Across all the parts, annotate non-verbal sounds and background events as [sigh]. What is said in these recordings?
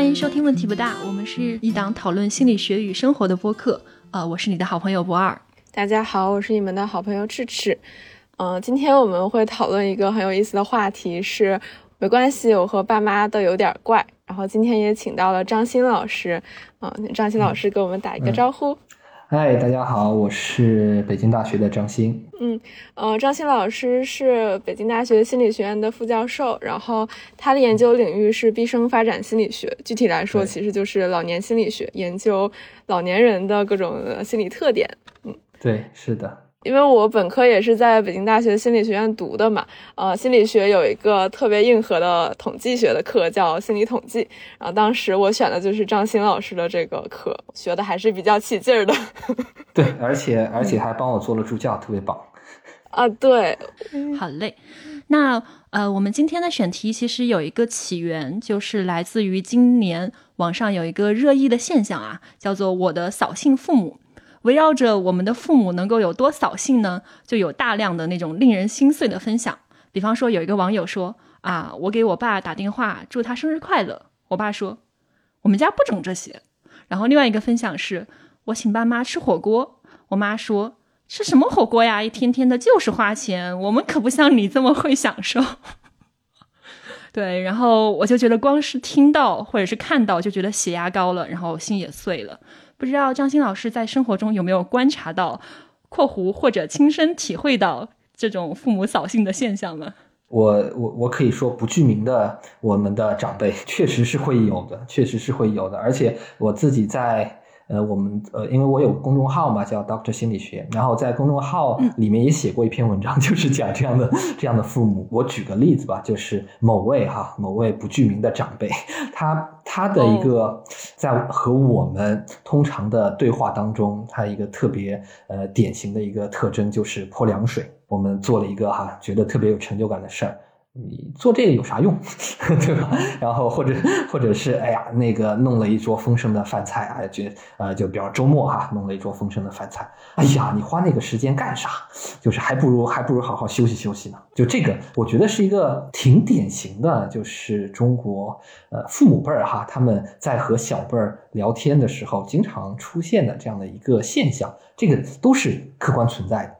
欢迎收听《问题不大》，我们是一档讨论心理学与生活的播客。呃，我是你的好朋友博二。大家好，我是你们的好朋友赤赤。嗯，今天我们会讨论一个很有意思的话题，是没关系，我和爸妈都有点怪。然后今天也请到了张欣老师。嗯，张欣老师给我们打一个招呼。嗨，大家好，我是北京大学的张欣。嗯，呃，张欣老师是北京大学心理学院的副教授，然后他的研究领域是毕生发展心理学，具体来说，其实就是老年心理学，研究老年人的各种心理特点。嗯，对，是的。因为我本科也是在北京大学心理学院读的嘛，呃，心理学有一个特别硬核的统计学的课叫心理统计，然后当时我选的就是张欣老师的这个课，学的还是比较起劲儿的。[laughs] 对，而且而且还帮我做了助教，特别棒。[laughs] 啊，对，好嘞。那呃，我们今天的选题其实有一个起源，就是来自于今年网上有一个热议的现象啊，叫做我的扫兴父母。围绕着我们的父母能够有多扫兴呢？就有大量的那种令人心碎的分享。比方说，有一个网友说：“啊，我给我爸打电话祝他生日快乐。”我爸说：“我们家不整这些。”然后另外一个分享是：“我请爸妈吃火锅。”我妈说：“吃什么火锅呀？一天天的就是花钱，我们可不像你这么会享受。[laughs] ”对，然后我就觉得光是听到或者是看到就觉得血压高了，然后心也碎了。不知道张欣老师在生活中有没有观察到（括弧或者亲身体会到）这种父母扫兴的现象呢？我我我可以说不具名的，我们的长辈确实是会有的，确实是会有的，而且我自己在。呃，我们呃，因为我有公众号嘛，叫 Doctor 心理学，然后在公众号里面也写过一篇文章，[laughs] 就是讲这样的这样的父母。我举个例子吧，就是某位哈某位不具名的长辈，他他的一个在和我们通常的对话当中，他一个特别呃典型的一个特征就是泼凉水。我们做了一个哈觉得特别有成就感的事儿。你做这个有啥用，[laughs] 对吧？然后或者或者是哎呀，那个弄了一桌丰盛的饭菜啊，就呃就比方周末哈，弄了一桌丰盛的饭菜。哎呀，你花那个时间干啥？就是还不如还不如好好休息休息呢。就这个，我觉得是一个挺典型的，就是中国呃父母辈儿哈，他们在和小辈儿聊天的时候经常出现的这样的一个现象，这个都是客观存在的。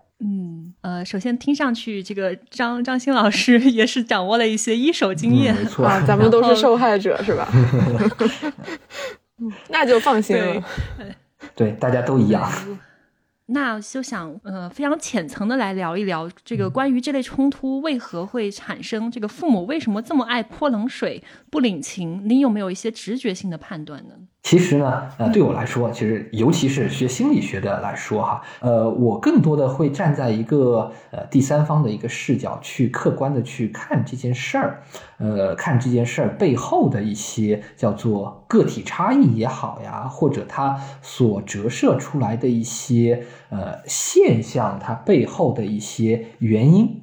嗯，呃，首先听上去，这个张张欣老师 [laughs] 也是掌握了一些一手经验，没错啊，[laughs] 咱们都是受害者，是吧？[laughs] 那就放心了，对，大家都一样。那就想呃非常浅层的来聊一聊这个关于这类冲突为何会产生，这个父母为什么这么爱泼冷水不领情？你有没有一些直觉性的判断呢？其实呢，呃，对我来说，其实尤其是学心理学的来说，哈，呃，我更多的会站在一个呃第三方的一个视角去客观的去看这件事儿，呃，看这件事儿背后的一些叫做个体差异也好呀，或者它所折射出来的一些呃现象，它背后的一些原因。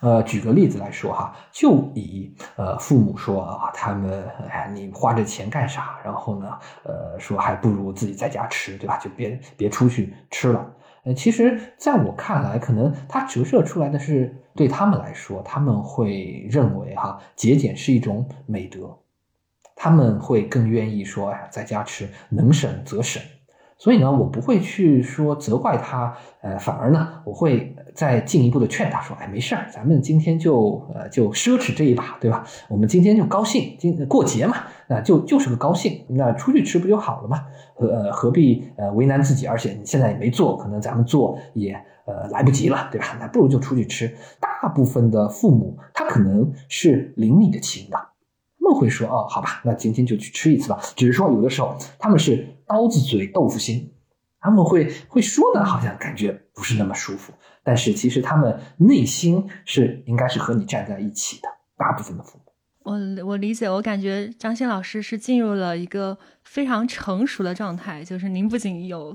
呃，举个例子来说哈，就以呃父母说啊，他们哎，你花这钱干啥？然后呢，呃，说还不如自己在家吃，对吧？就别别出去吃了。呃，其实在我看来，可能它折射出来的是对他们来说，他们会认为哈，节俭是一种美德，他们会更愿意说，哎，在家吃，能省则省。所以呢，我不会去说责怪他，呃，反而呢，我会再进一步的劝他说，哎，没事儿，咱们今天就呃就奢侈这一把，对吧？我们今天就高兴，今过节嘛，那就就是个高兴，那出去吃不就好了嘛？呃，何必呃为难自己？而且你现在也没做，可能咱们做也呃来不及了，对吧？那不如就出去吃。大部分的父母他可能是领你的情的，他们会说，哦，好吧，那今天就去吃一次吧。只是说有的时候他们是。刀子嘴豆腐心，他们会会说的，好像感觉不是那么舒服，但是其实他们内心是应该是和你站在一起的。大部分的父母，我我理解，我感觉张欣老师是进入了一个非常成熟的状态，就是您不仅有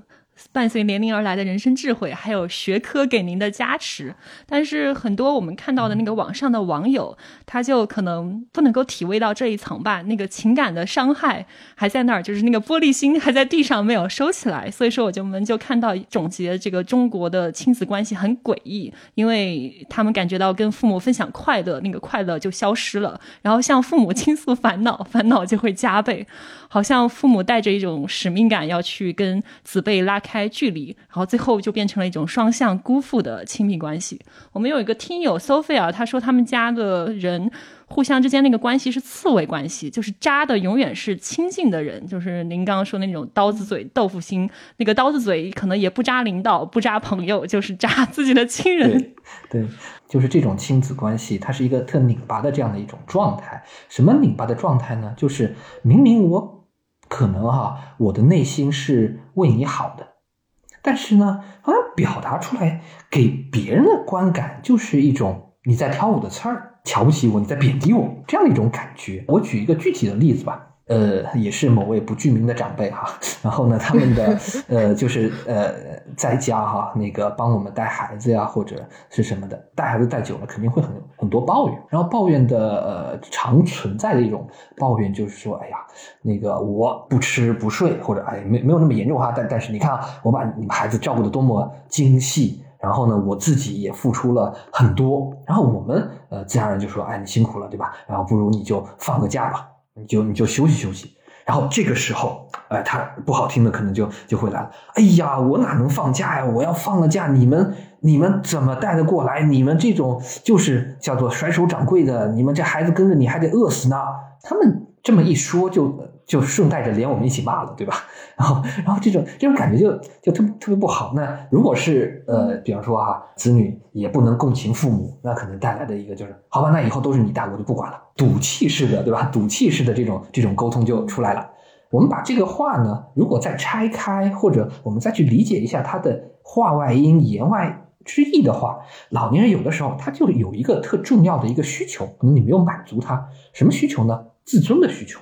伴随年龄而来的人生智慧，还有学科给您的加持。但是很多我们看到的那个网上的网友，他就可能不能够体味到这一层吧，那个情感的伤害还在那儿，就是那个玻璃心还在地上没有收起来。所以说，我就们就看到总结这个中国的亲子关系很诡异，因为他们感觉到跟父母分享快乐，那个快乐就消失了，然后向父母 [laughs] 倾诉烦恼，烦恼就会加倍。好像父母带着一种使命感要去跟子辈拉开开距离，然后最后就变成了一种双向辜负的亲密关系。我们有一个听友 Sophia，他说他们家的人。互相之间那个关系是刺猬关系，就是扎的永远是亲近的人，就是您刚刚说那种刀子嘴豆腐心，那个刀子嘴可能也不扎领导，不扎朋友，就是扎自己的亲人。[laughs] 对，就是这种亲子关系，它是一个特拧巴的这样的一种状态。什么拧巴的状态呢？就是明明我可能哈，我的内心是为你好的，但是呢，好像表达出来给别人的观感就是一种你在挑我的刺儿。瞧不起我，你在贬低我，这样的一种感觉。我举一个具体的例子吧，呃，也是某位不具名的长辈哈，然后呢，他们的 [laughs] 呃，就是呃，在家哈，那个帮我们带孩子呀，或者是什么的，带孩子带久了，肯定会很很多抱怨。然后抱怨的呃，常存在的一种抱怨就是说，哎呀，那个我不吃不睡，或者哎，没没有那么严重哈，但但是你看啊，我把你们孩子照顾的多么精细。然后呢，我自己也付出了很多，然后我们呃自然而然就说，哎，你辛苦了，对吧？然后不如你就放个假吧，你就你就休息休息。然后这个时候，哎，他不好听的可能就就会来了，哎呀，我哪能放假呀？我要放了假，你们你们怎么带得过来？你们这种就是叫做甩手掌柜的，你们这孩子跟着你还得饿死呢。他们这么一说就。就顺带着连我们一起骂了，对吧？[laughs] 然后，然后这种这种感觉就就特特别不好。那如果是呃，比方说哈，子女也不能共情父母，那可能带来的一个就是，好吧，那以后都是你带，我就不管了，赌气式的，对吧？赌气式的这种这种沟通就出来了。我们把这个话呢，如果再拆开，或者我们再去理解一下它的话外音、言外之意的话，老年人有的时候他就有一个特重要的一个需求，可能你没有满足他，什么需求呢？自尊的需求。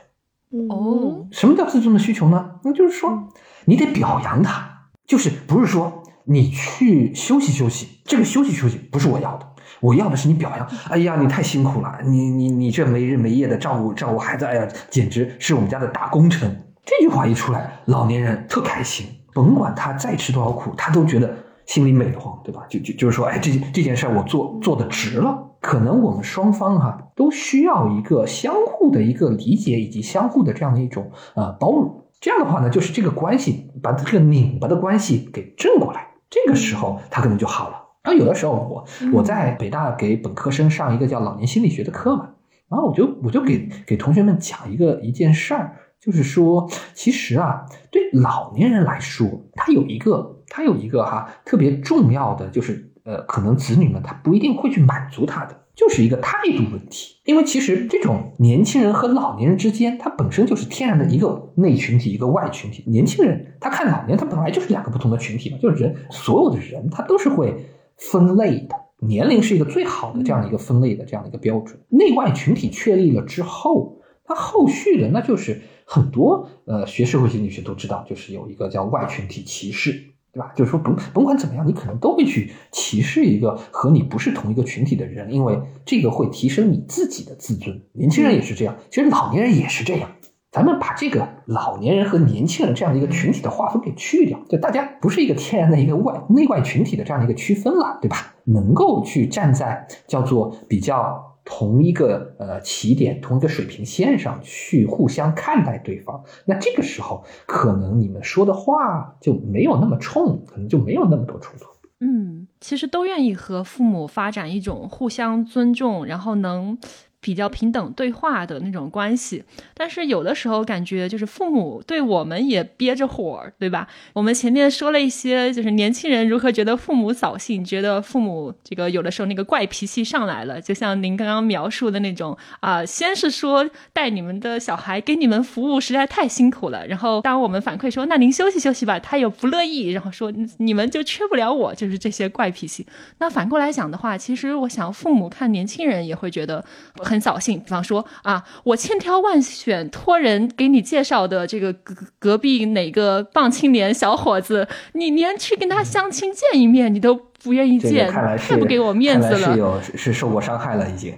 哦，什么叫自尊的需求呢？那就是说，你得表扬他，就是不是说你去休息休息，这个休息休息不是我要的，我要的是你表扬。哎呀，你太辛苦了，你你你这没日没夜的照顾照顾孩子，哎呀，简直是我们家的大功臣。这句话一出来，老年人特开心，甭管他再吃多少苦，他都觉得心里美得慌，对吧？就就就是说，哎，这这件事我做做的值了。可能我们双方哈都需要一个相互的一个理解以及相互的这样的一种呃包容，这样的话呢，就是这个关系把这个拧巴的关系给正过来，这个时候他可能就好了。然后有的时候我我在北大给本科生上一个叫老年心理学的课嘛，然后我就我就给给同学们讲一个一件事儿，就是说其实啊，对老年人来说，他有一个他有一个哈特别重要的就是。呃，可能子女们他不一定会去满足他的，就是一个态度问题。因为其实这种年轻人和老年人之间，他本身就是天然的一个内群体，一个外群体。年轻人他看老年，他本来就是两个不同的群体嘛，就是人，所有的人他都是会分类的。年龄是一个最好的这样一个分类的这样的一个标准。内外群体确立了之后，他后续的那就是很多呃学社会心理学都知道，就是有一个叫外群体歧视。对吧？就是说，甭甭管怎么样，你可能都会去歧视一个和你不是同一个群体的人，因为这个会提升你自己的自尊。年轻人也是这样，其实老年人也是这样。咱们把这个老年人和年轻人这样的一个群体的划分给去掉，就大家不是一个天然的一个外内外群体的这样的一个区分了，对吧？能够去站在叫做比较。同一个呃起点，同一个水平线上去互相看待对方，那这个时候可能你们说的话就没有那么冲，可能就没有那么多冲突。嗯，其实都愿意和父母发展一种互相尊重，然后能。比较平等对话的那种关系，但是有的时候感觉就是父母对我们也憋着火，对吧？我们前面说了一些，就是年轻人如何觉得父母扫兴，觉得父母这个有的时候那个怪脾气上来了，就像您刚刚描述的那种啊，先是说带你们的小孩给你们服务实在太辛苦了，然后当我们反馈说那您休息休息吧，他又不乐意，然后说你们就缺不了我，就是这些怪脾气。那反过来讲的话，其实我想父母看年轻人也会觉得很。很扫兴。比方说啊，我千挑万选托人给你介绍的这个隔隔壁哪个棒青年小伙子，你连去跟他相亲见一面，你都不愿意见，太不给我面子了。是有是受过伤害了已经。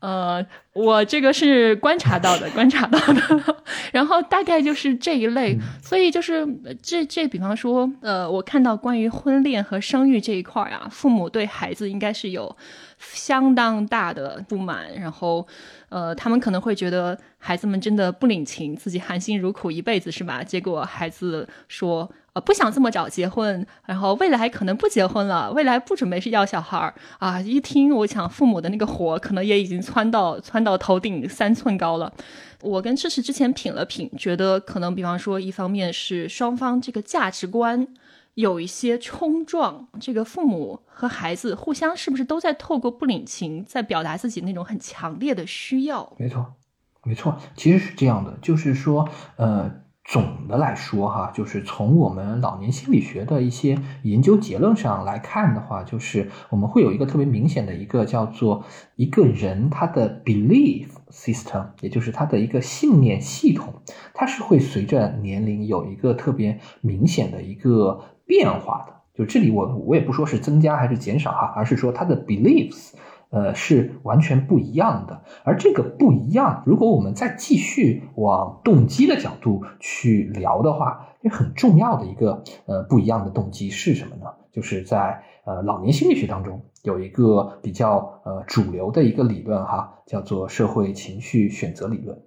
呃，我这个是观察到的，观察到的，[laughs] 然后大概就是这一类，所以就是这这，比方说，呃，我看到关于婚恋和生育这一块啊，父母对孩子应该是有相当大的不满，然后，呃，他们可能会觉得孩子们真的不领情，自己含辛茹苦一辈子是吧？结果孩子说。呃，不想这么早结婚，然后未来可能不结婚了，未来不准备是要小孩儿啊！一听，我想父母的那个火可能也已经窜到窜到头顶三寸高了。我跟赤赤之前品了品，觉得可能，比方说，一方面是双方这个价值观有一些冲撞，这个父母和孩子互相是不是都在透过不领情，在表达自己那种很强烈的需要？没错，没错，其实是这样的，就是说，呃。总的来说，哈，就是从我们老年心理学的一些研究结论上来看的话，就是我们会有一个特别明显的一个叫做一个人他的 belief system，也就是他的一个信念系统，它是会随着年龄有一个特别明显的一个变化的。就这里我我也不说是增加还是减少哈，而是说他的 beliefs。呃，是完全不一样的。而这个不一样，如果我们再继续往动机的角度去聊的话，也很重要的一个呃不一样的动机是什么呢？就是在呃老年心理学当中有一个比较呃主流的一个理论哈，叫做社会情绪选择理论。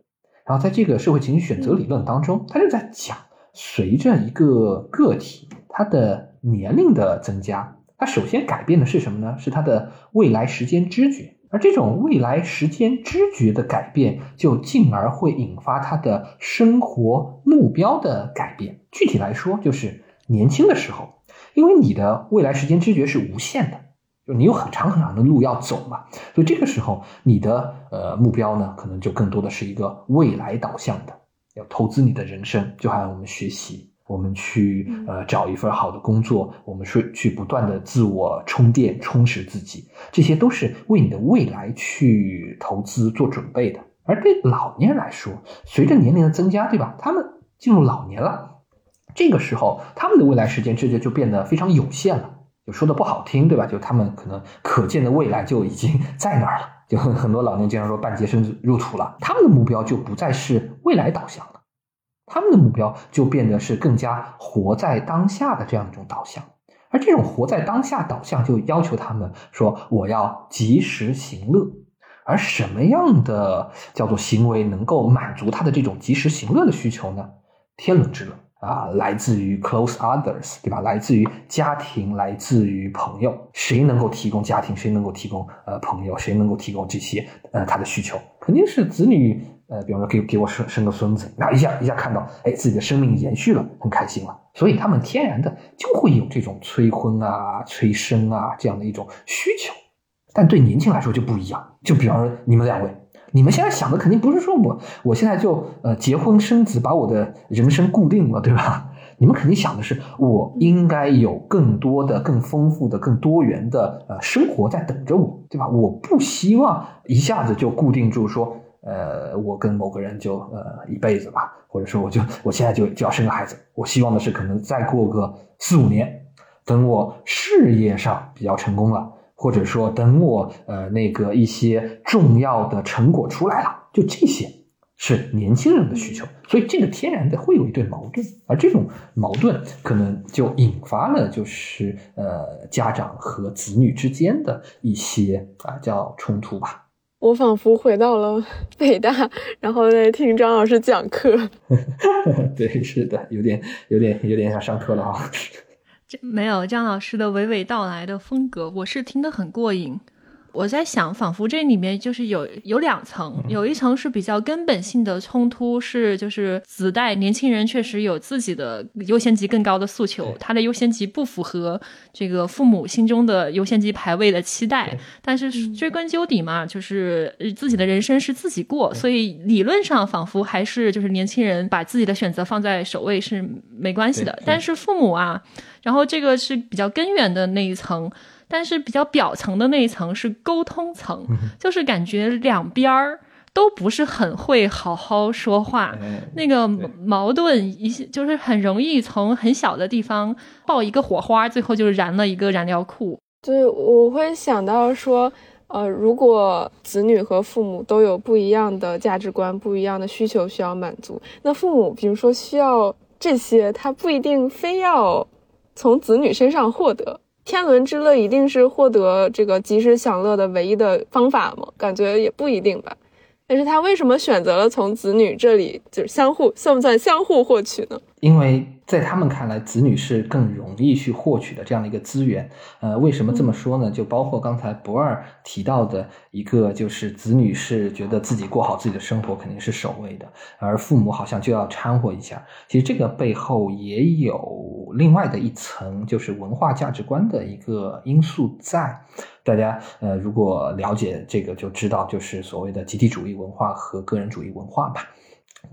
然后在这个社会情绪选择理论当中，他就在讲，随着一个个体他的年龄的增加。它首先改变的是什么呢？是它的未来时间知觉，而这种未来时间知觉的改变，就进而会引发他的生活目标的改变。具体来说，就是年轻的时候，因为你的未来时间知觉是无限的，就你有很长很长的路要走嘛，所以这个时候你的呃目标呢，可能就更多的是一个未来导向的，要投资你的人生，就好像我们学习。我们去呃找一份好的工作，我们是去不断的自我充电、充实自己，这些都是为你的未来去投资做准备的。而对老年人来说，随着年龄的增加，对吧？他们进入老年了，这个时候他们的未来时间直接就变得非常有限了。就说的不好听，对吧？就他们可能可见的未来就已经 [laughs] 在那儿了。就很多老年经常说半截身子入土了，他们的目标就不再是未来导向了。他们的目标就变得是更加活在当下的这样一种导向，而这种活在当下导向就要求他们说：“我要及时行乐。”而什么样的叫做行为能够满足他的这种及时行乐的需求呢？天伦之乐啊，来自于 close others，对吧？来自于家庭，来自于朋友。谁能够提供家庭？谁能够提供呃朋友？谁能够提供这些呃他的需求？肯定是子女。呃，比方说给给我生生个孙子，那一下一下看到，哎，自己的生命延续了，很开心了，所以他们天然的就会有这种催婚啊、催生啊这样的一种需求。但对年轻来说就不一样，就比方说你们两位，你们现在想的肯定不是说我我现在就呃结婚生子，把我的人生固定了，对吧？[laughs] 你们肯定想的是，我应该有更多的、更丰富的、更多元的呃生活在等着我，对吧？我不希望一下子就固定住说。呃，我跟某个人就呃一辈子吧，或者说我就我现在就就要生个孩子。我希望的是，可能再过个四五年，等我事业上比较成功了，或者说等我呃那个一些重要的成果出来了，就这些是年轻人的需求。所以这个天然的会有一对矛盾，而这种矛盾可能就引发了就是呃家长和子女之间的一些啊叫冲突吧。我仿佛回到了北大，然后在听张老师讲课。[laughs] 对，是的，有点、有点、有点想上课了啊。[laughs] 这没有张老师的娓娓道来的风格，我是听得很过瘾。我在想，仿佛这里面就是有有两层，有一层是比较根本性的冲突，是就是子代年轻人确实有自己的优先级更高的诉求，他的优先级不符合这个父母心中的优先级排位的期待。但是追根究底嘛，就是自己的人生是自己过，所以理论上仿佛还是就是年轻人把自己的选择放在首位是没关系的。但是父母啊，然后这个是比较根源的那一层。但是比较表层的那一层是沟通层，就是感觉两边儿都不是很会好好说话，那个矛盾一就是很容易从很小的地方爆一个火花，最后就燃了一个燃料库。就是，我会想到说。呃，如果子女和父母都有不一样的价值观、不一样的需求需要满足，那父母比如说需要这些，他不一定非要从子女身上获得。天伦之乐一定是获得这个及时享乐的唯一的方法吗？感觉也不一定吧。但是他为什么选择了从子女这里，就是相互算不算相互获取呢？因为在他们看来，子女是更容易去获取的这样的一个资源。呃，为什么这么说呢？就包括刚才不二提到的一个，就是子女是觉得自己过好自己的生活肯定是首位的，而父母好像就要掺和一下。其实这个背后也有另外的一层，就是文化价值观的一个因素在。大家呃，如果了解这个，就知道就是所谓的集体主义文化和个人主义文化吧。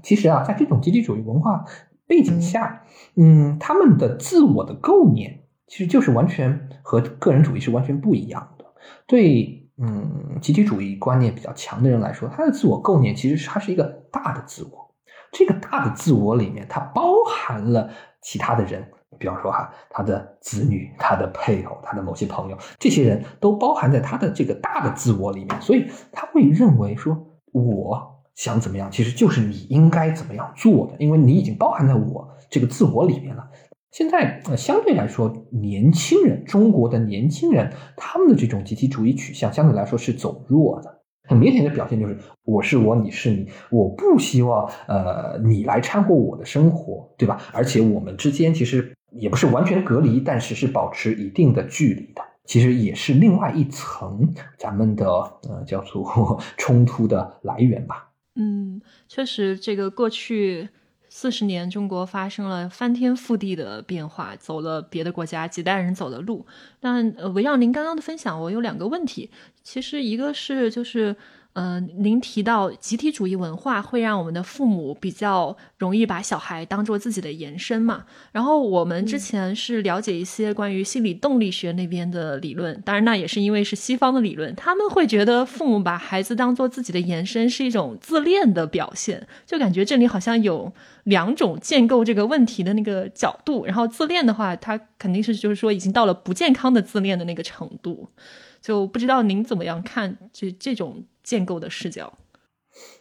其实啊，在这种集体主义文化。背景下，嗯，他们的自我的构念其实就是完全和个人主义是完全不一样的。对，嗯，集体主义观念比较强的人来说，他的自我构念其实是他是一个大的自我。这个大的自我里面，它包含了其他的人，比方说哈，他的子女、他的配偶、他的某些朋友，这些人都包含在他的这个大的自我里面，所以他会认为说，我。想怎么样，其实就是你应该怎么样做的，因为你已经包含在我这个自我里面了。现在呃，相对来说，年轻人，中国的年轻人，他们的这种集体主义取向相对来说是走弱的。很明显的表现就是，我是我，你是你，我不希望呃你来掺和我的生活，对吧？而且我们之间其实也不是完全隔离，但是是保持一定的距离的。其实也是另外一层咱们的呃叫做 [laughs] 冲突的来源吧。嗯，确实，这个过去四十年，中国发生了翻天覆地的变化，走了别的国家几代人走的路。但呃，围绕您刚刚的分享，我有两个问题。其实一个是就是。嗯，您提到集体主义文化会让我们的父母比较容易把小孩当做自己的延伸嘛？然后我们之前是了解一些关于心理动力学那边的理论，当然那也是因为是西方的理论，他们会觉得父母把孩子当做自己的延伸是一种自恋的表现，就感觉这里好像有两种建构这个问题的那个角度，然后自恋的话，他肯定是就是说已经到了不健康的自恋的那个程度，就不知道您怎么样看这这种。建构的视角，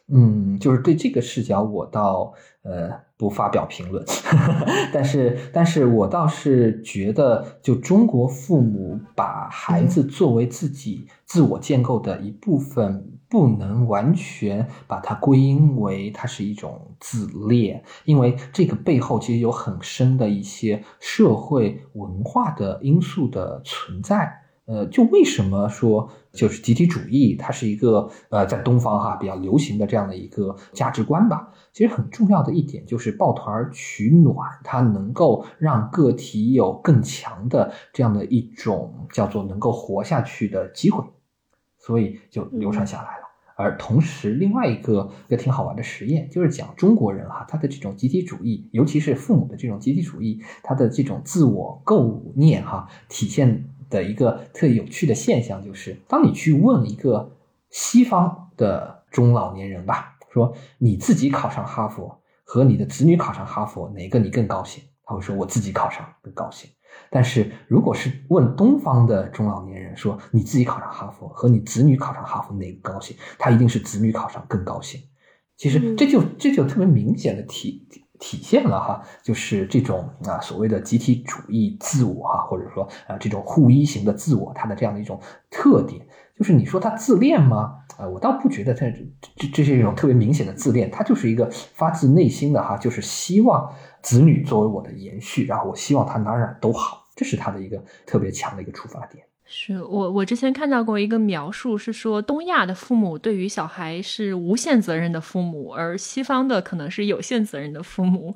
嗯，就是对这个视角，我倒呃不发表评论，[laughs] 但是，但是我倒是觉得，就中国父母把孩子作为自己自我建构的一部分，不能完全把它归因为它是一种自恋，因为这个背后其实有很深的一些社会文化的因素的存在。呃，就为什么说就是集体主义，它是一个呃在东方哈比较流行的这样的一个价值观吧？其实很重要的一点就是抱团取暖，它能够让个体有更强的这样的一种叫做能够活下去的机会，所以就流传下来了。而同时，另外一个一个挺好玩的实验，就是讲中国人哈他的这种集体主义，尤其是父母的这种集体主义，他的这种自我构念哈体现。的一个特有趣的现象就是，当你去问一个西方的中老年人吧，说你自己考上哈佛和你的子女考上哈佛，哪个你更高兴？他会说我自己考上更高兴。但是如果是问东方的中老年人，说你自己考上哈佛和你子女考上哈佛哪个高兴？他一定是子女考上更高兴。其实这就这就特别明显的体。体现了哈，就是这种啊所谓的集体主义自我哈，或者说啊这种互依型的自我，它的这样的一种特点，就是你说他自恋吗？啊，我倒不觉得他这这是一种特别明显的自恋，他就是一个发自内心的哈，就是希望子女作为我的延续，然后我希望他哪哪都好，这是他的一个特别强的一个出发点。是我，我之前看到过一个描述，是说东亚的父母对于小孩是无限责任的父母，而西方的可能是有限责任的父母，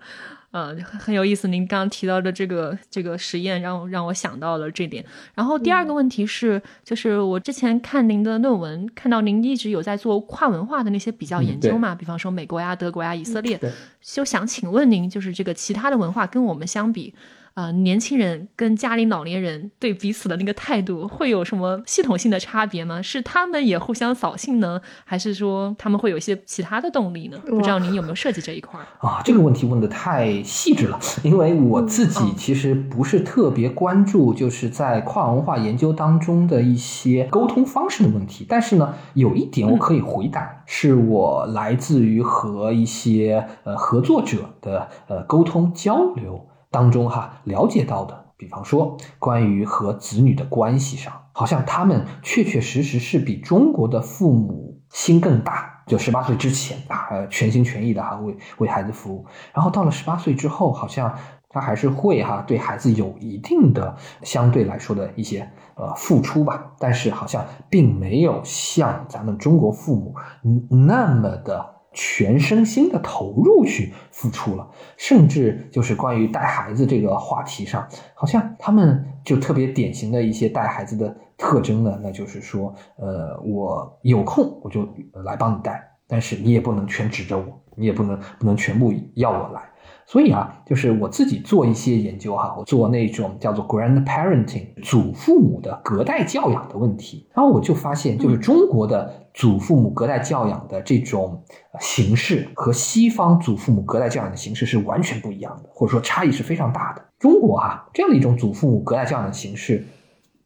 呃，很有意思。您刚刚提到的这个这个实验，让让我想到了这点。然后第二个问题是，就是我之前看您的论文，看到您一直有在做跨文化的那些比较研究嘛，比方说美国呀、德国呀、以色列，就想请问您，就是这个其他的文化跟我们相比。啊、年轻人跟家里老年人对彼此的那个态度会有什么系统性的差别吗？是他们也互相扫兴呢，还是说他们会有一些其他的动力呢？不知道您有没有涉及这一块儿？啊，这个问题问的太细致了，因为我自己嗯其实不是特别关注，就是在跨文化研究当中的一些沟通方式的问题。但是呢，有一点我可以回答，是我来自于和一些呃合作者的呃沟通交流当中哈了解到的。比方说，关于和子女的关系上，好像他们确确实实是比中国的父母心更大，就十八岁之前啊，呃，全心全意的哈为为孩子服务，然后到了十八岁之后，好像他还是会哈对孩子有一定的相对来说的一些呃付出吧，但是好像并没有像咱们中国父母嗯那么的。全身心的投入去付出了，甚至就是关于带孩子这个话题上，好像他们就特别典型的一些带孩子的特征呢，那就是说，呃，我有空我就来帮你带，但是你也不能全指着我，你也不能不能全部要我来。所以啊，就是我自己做一些研究哈，我做那种叫做 grandparenting 祖父母的隔代教养的问题，然后我就发现，就是中国的祖父母隔代教养的这种形式和西方祖父母隔代教养的形式是完全不一样的，或者说差异是非常大的。中国哈、这样的一种祖父母隔代教养的形式，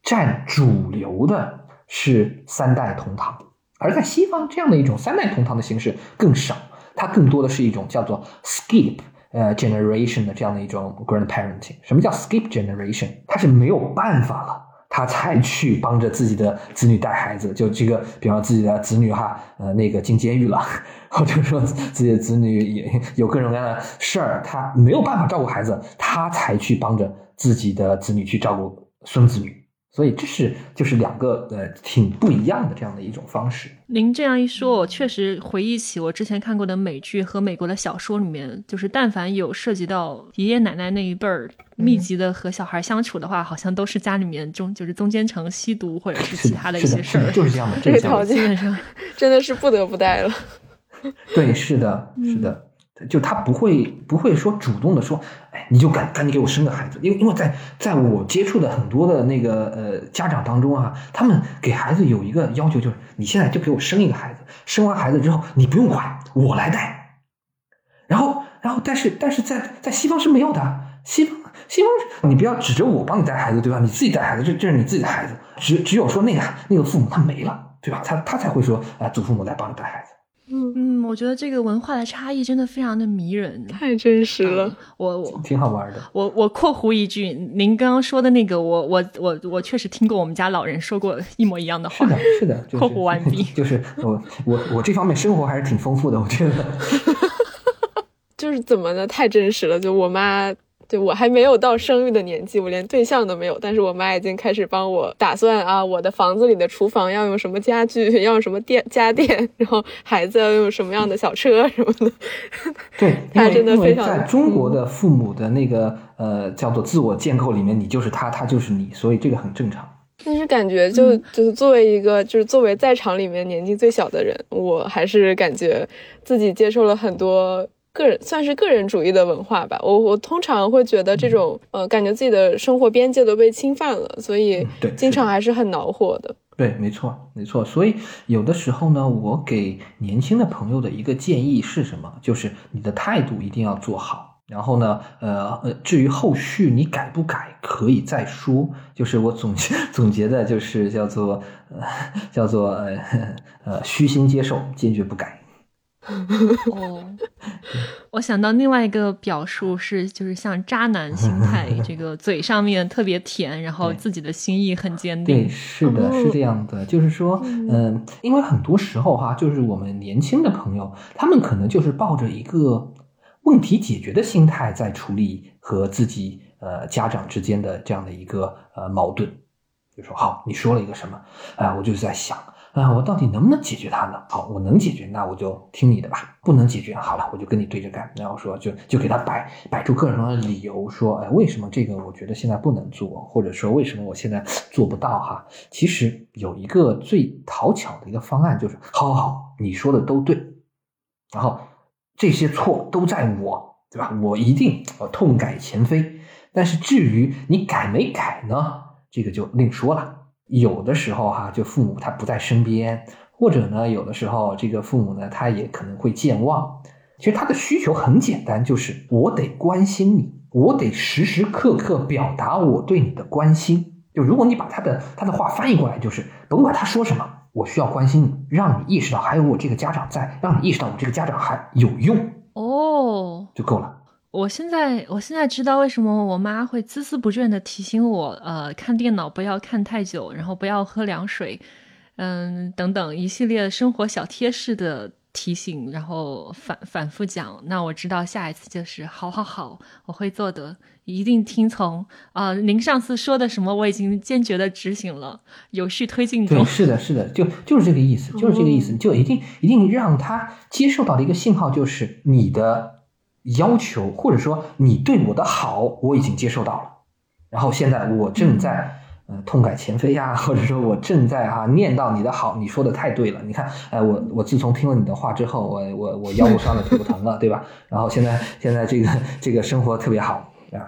占主流的是三代同堂，而在西方这样的一种三代同堂的形式更少，它更多的是一种叫做 skip。呃，generation 的这样的一种 grandparenting，什么叫 skip generation？他是没有办法了，他才去帮着自己的子女带孩子。就这个，比方自己的子女哈，呃，那个进监狱了，或者说自己的子女也有各种各样的事儿，他没有办法照顾孩子，他才去帮着自己的子女去照顾孙子女。所以这是就是两个呃挺不一样的这样的一种方式。您这样一说，我确实回忆起我之前看过的美剧和美国的小说里面，就是但凡有涉及到爷爷奶奶那一辈儿密集的和小孩相处的话，好像都是家里面中就是中间层吸毒或者是其他的一些事儿，就是这样的，[laughs] 这个条件基本上真的是不得不带了。[laughs] 对，是的，是的，就他不会不会说主动的说，哎，你就赶赶紧给我生个孩子，因为因为在在我接触的很多的那个呃家长当中啊，他们给孩子有一个要求，就是你现在就给我生一个孩子，生完孩子之后你不用管，我来带。然后然后但是但是在在西方是没有的，西方西方你不要指着我帮你带孩子，对吧？你自己带孩子，这这是你自己的孩子，只只有说那个那个父母他没了，对吧？他他才会说，哎、祖父母来帮你带孩子。嗯嗯，我觉得这个文化的差异真的非常的迷人。太真实了。我我挺好玩的。我我括弧一句，您刚刚说的那个，我我我我确实听过我们家老人说过一模一样的话。是的，是的，[laughs] 就是、括弧完毕 [laughs] 就是我我我这方面生活还是挺丰富的，我觉得。[laughs] 就是怎么呢？太真实了。就我妈，就我还没有到生育的年纪，我连对象都没有，但是我妈已经开始帮我打算啊，我的房子里的厨房要用什么家具，[laughs] 要用什么电家电，然后孩子要用什么样的小车什么的。[laughs] 对，因他为因为真的非常在中国的父母的那个呃叫做自我建构里面，你就是他，他就是你，所以这个很正常。但是感觉就就是作为一个就是作为在场里面年纪最小的人，我还是感觉自己接受了很多个人算是个人主义的文化吧。我我通常会觉得这种呃，感觉自己的生活边界都被侵犯了，所以经常还是很恼火的。对，没错，没错。所以有的时候呢，我给年轻的朋友的一个建议是什么？就是你的态度一定要做好。然后呢，呃呃，至于后续你改不改，可以再说。就是我总结总结的，就是叫做呃叫做呃 [laughs] 呃虚心接受，坚决不改。[laughs] 哦，我想到另外一个表述是，就是像渣男心态，[laughs] 这个嘴上面特别甜，然后自己的心意很坚定对，是的，是这样的，就是说，嗯、因为很多时候哈，就是我们年轻的朋友，他们可能就是抱着一个问题解决的心态在处理和自己呃家长之间的这样的一个呃矛盾，就说好，你说了一个什么，啊、我就是在想。啊，我到底能不能解决它呢？好，我能解决，那我就听你的吧。不能解决，好了，我就跟你对着干。然后说，就就给他摆摆出各种的理由，说，哎，为什么这个我觉得现在不能做，或者说为什么我现在做不到哈？其实有一个最讨巧的一个方案，就是，好好好，你说的都对，然后这些错都在我，对吧？我一定我痛改前非。但是至于你改没改呢，这个就另说了。有的时候哈，就父母他不在身边，或者呢，有的时候这个父母呢，他也可能会健忘。其实他的需求很简单，就是我得关心你，我得时时刻刻表达我对你的关心。就如果你把他的他的话翻译过来，就是甭管他说什么，我需要关心你，让你意识到还有我这个家长在，让你意识到我这个家长还有用哦，就够了。我现在我现在知道为什么我妈会孜孜不倦的提醒我，呃，看电脑不要看太久，然后不要喝凉水，嗯，等等一系列生活小贴士的提醒，然后反反复讲。那我知道下一次就是好好好，我会做的，一定听从啊。您上次说的什么，我已经坚决的执行了，有序推进中。对，是的，是的，就就是这个意思，就是这个意思，就一定一定让他接受到的一个信号，就是你的。要求或者说你对我的好，我已经接受到了。然后现在我正在呃痛改前非呀，[laughs] 或者说我正在啊念叨你的好，你说的太对了。你看，哎，我我自从听了你的话之后，我我我腰不酸了，腿不疼了，[laughs] 对吧？然后现在现在这个 [laughs] 这个生活特别好啊，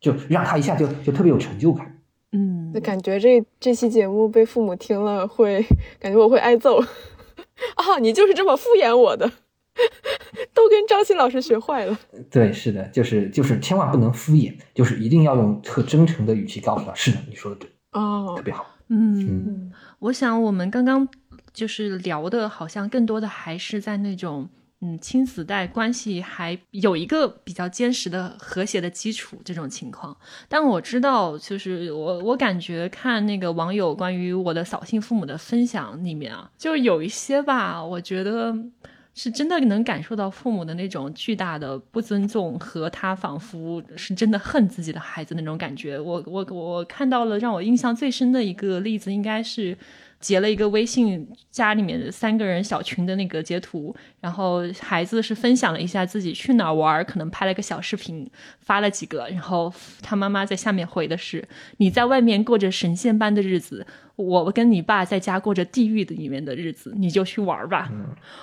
就让他一下就就特别有成就感。嗯，那感觉这这期节目被父母听了会感觉我会挨揍啊！你就是这么敷衍我的。[laughs] 都跟张欣老师学坏了。对，是的，就是就是千万不能敷衍，就是一定要用特真诚的语气告诉他，是的，你说的对，哦，特别好。嗯，我想我们刚刚就是聊的，好像更多的还是在那种嗯亲子代关系还有一个比较坚实的和谐的基础这种情况。但我知道，就是我我感觉看那个网友关于我的扫兴父母的分享里面啊，就有一些吧，我觉得。是真的能感受到父母的那种巨大的不尊重和他仿佛是真的恨自己的孩子那种感觉。我我我看到了让我印象最深的一个例子，应该是截了一个微信家里面的三个人小群的那个截图，然后孩子是分享了一下自己去哪儿玩，可能拍了个小视频发了几个，然后他妈妈在下面回的是：“你在外面过着神仙般的日子。”我跟你爸在家过着地狱的里面的日子，你就去玩吧。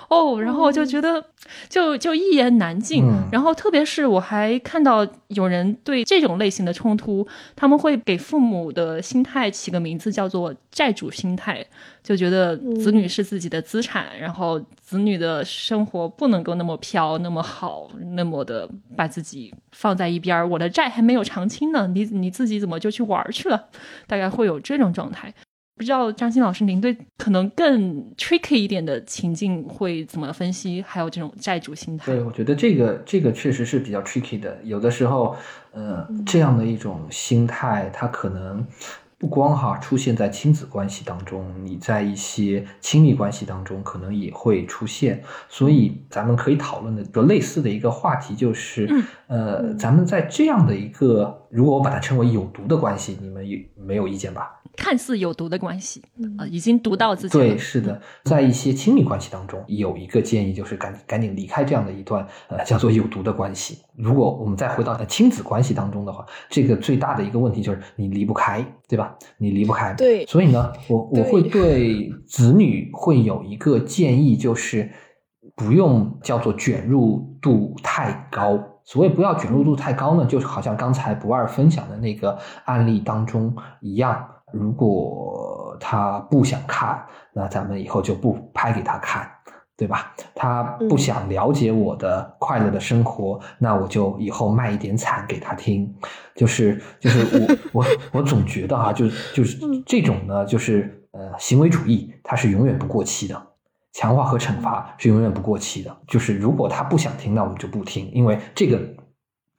哦，然后我就觉得，就就一言难尽。然后特别是我还看到有人对这种类型的冲突，他们会给父母的心态起个名字，叫做债主心态，就觉得子女是自己的资产，然后子女的生活不能够那么飘，那么好，那么的把自己放在一边。我的债还没有偿清呢，你你自己怎么就去玩去了？大概会有这种状态。不知道张欣老师，您对可能更 tricky 一点的情境会怎么分析？还有这种债主心态？对，我觉得这个这个确实是比较 tricky 的。有的时候，呃，这样的一种心态，它可能不光哈出现在亲子关系当中，你在一些亲密关系当中可能也会出现。所以，咱们可以讨论的个类似的一个话题就是，呃，咱们在这样的一个，如果我把它称为有毒的关系，你们有没有意见吧？看似有毒的关系，啊，已经毒到自己。对，是的，在一些亲密关系当中，有一个建议就是赶赶紧离开这样的一段呃叫做有毒的关系。如果我们再回到亲子关系当中的话，这个最大的一个问题就是你离不开，对吧？你离不开。对。所以呢，我我会对子女会有一个建议，就是不用叫做卷入度太高。所谓不要卷入度太高呢，就是好像刚才不二分享的那个案例当中一样。如果他不想看，那咱们以后就不拍给他看，对吧？他不想了解我的快乐的生活，那我就以后卖一点惨给他听。就是就是我我我总觉得哈，就是就是这种呢，就是呃行为主义，它是永远不过期的，强化和惩罚是永远不过期的。就是如果他不想听，那我们就不听，因为这个。